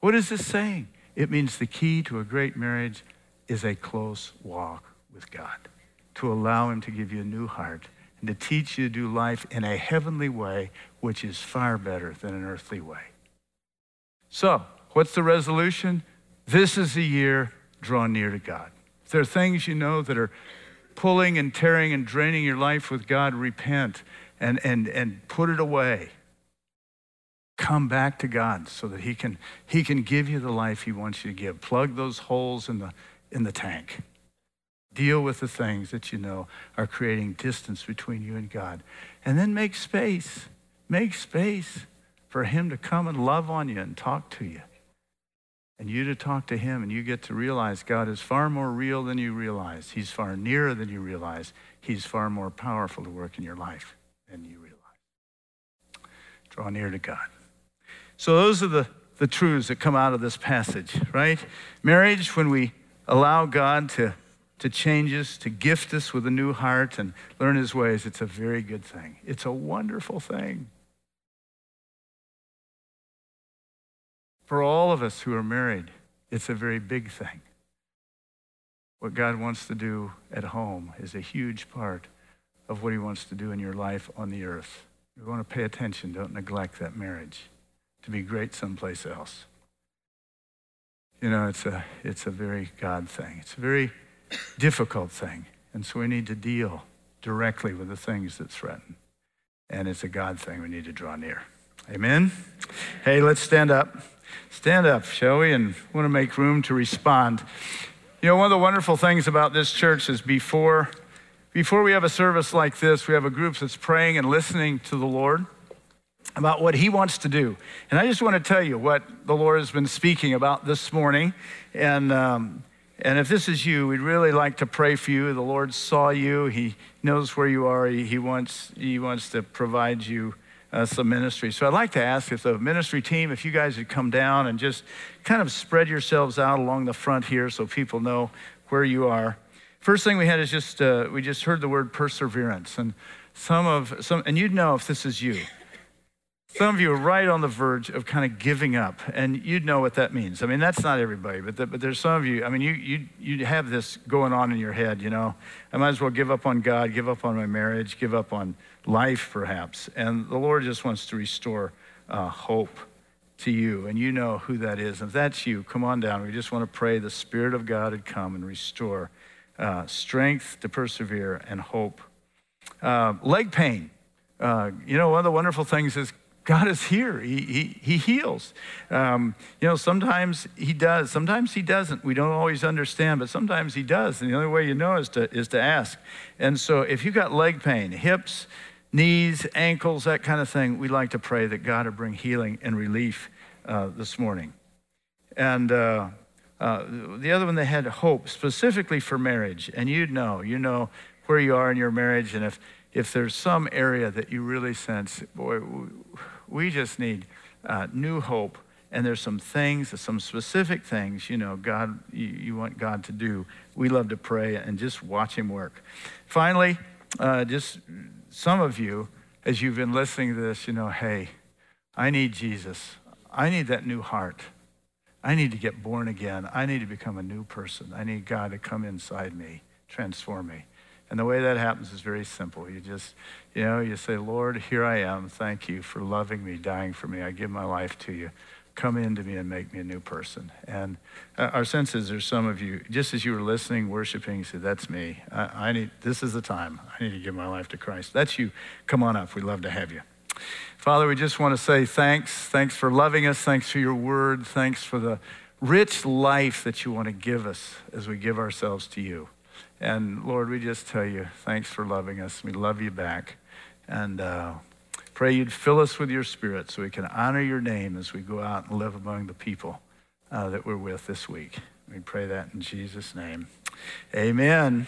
What is this saying? It means the key to a great marriage is a close walk with God, to allow him to give you a new heart and to teach you to do life in a heavenly way, which is far better than an earthly way. So, what's the resolution? This is the year draw near to God. If there are things you know that are pulling and tearing and draining your life with God, repent and, and, and put it away. Come back to God so that he can, he can give you the life He wants you to give. Plug those holes in the, in the tank. Deal with the things that you know are creating distance between you and God. And then make space. Make space for him to come and love on you and talk to you. And you to talk to him, and you get to realize God is far more real than you realize. He's far nearer than you realize. He's far more powerful to work in your life than you realize. Draw near to God. So, those are the, the truths that come out of this passage, right? Marriage, when we allow God to, to change us, to gift us with a new heart and learn his ways, it's a very good thing. It's a wonderful thing. For all of us who are married, it's a very big thing. What God wants to do at home is a huge part of what He wants to do in your life on the earth. You want to pay attention, don't neglect that marriage to be great someplace else. You know, it's a, it's a very God thing. It's a very difficult thing. And so we need to deal directly with the things that threaten. And it's a God thing we need to draw near. Amen? Hey, let's stand up. Stand up, shall we? And want to make room to respond. You know, one of the wonderful things about this church is before, before we have a service like this, we have a group that's praying and listening to the Lord about what he wants to do. And I just want to tell you what the Lord has been speaking about this morning. And, um, and if this is you, we'd really like to pray for you. The Lord saw you. He knows where you are. He, he wants, he wants to provide you uh, some ministry. So I'd like to ask if the ministry team, if you guys would come down and just kind of spread yourselves out along the front here so people know where you are. First thing we had is just, uh, we just heard the word perseverance. And some of, some, and you'd know if this is you. Some of you are right on the verge of kind of giving up, and you'd know what that means. I mean, that's not everybody, but, the, but there's some of you, I mean, you, you, you have this going on in your head, you know. I might as well give up on God, give up on my marriage, give up on life, perhaps. And the Lord just wants to restore uh, hope to you, and you know who that is. And if that's you, come on down. We just want to pray the Spirit of God would come and restore uh, strength to persevere and hope. Uh, leg pain. Uh, you know, one of the wonderful things is God is here. He, he, he heals. Um, you know, sometimes He does, sometimes He doesn't. We don't always understand, but sometimes He does. And the only way you know is to, is to ask. And so if you've got leg pain, hips, knees, ankles, that kind of thing, we'd like to pray that God would bring healing and relief uh, this morning. And uh, uh, the other one, they had hope specifically for marriage. And you'd know, you know where you are in your marriage. And if if there's some area that you really sense, boy, we just need uh, new hope, and there's some things, some specific things, you know, God, you, you want God to do. We love to pray and just watch Him work. Finally, uh, just some of you, as you've been listening to this, you know, hey, I need Jesus. I need that new heart. I need to get born again. I need to become a new person. I need God to come inside me, transform me. And the way that happens is very simple. You just, you know, you say, Lord, here I am. Thank you for loving me, dying for me. I give my life to you. Come into me and make me a new person. And uh, our sense is there's some of you, just as you were listening, worshiping, you said, That's me. I, I need, this is the time. I need to give my life to Christ. That's you. Come on up. We'd love to have you. Father, we just want to say thanks. Thanks for loving us. Thanks for your word. Thanks for the rich life that you want to give us as we give ourselves to you. And Lord, we just tell you, thanks for loving us. We love you back. And uh, pray you'd fill us with your spirit so we can honor your name as we go out and live among the people uh, that we're with this week. We pray that in Jesus' name. Amen.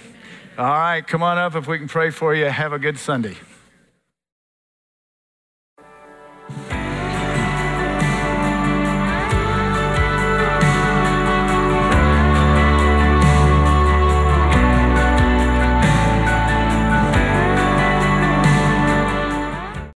All right, come on up if we can pray for you. Have a good Sunday.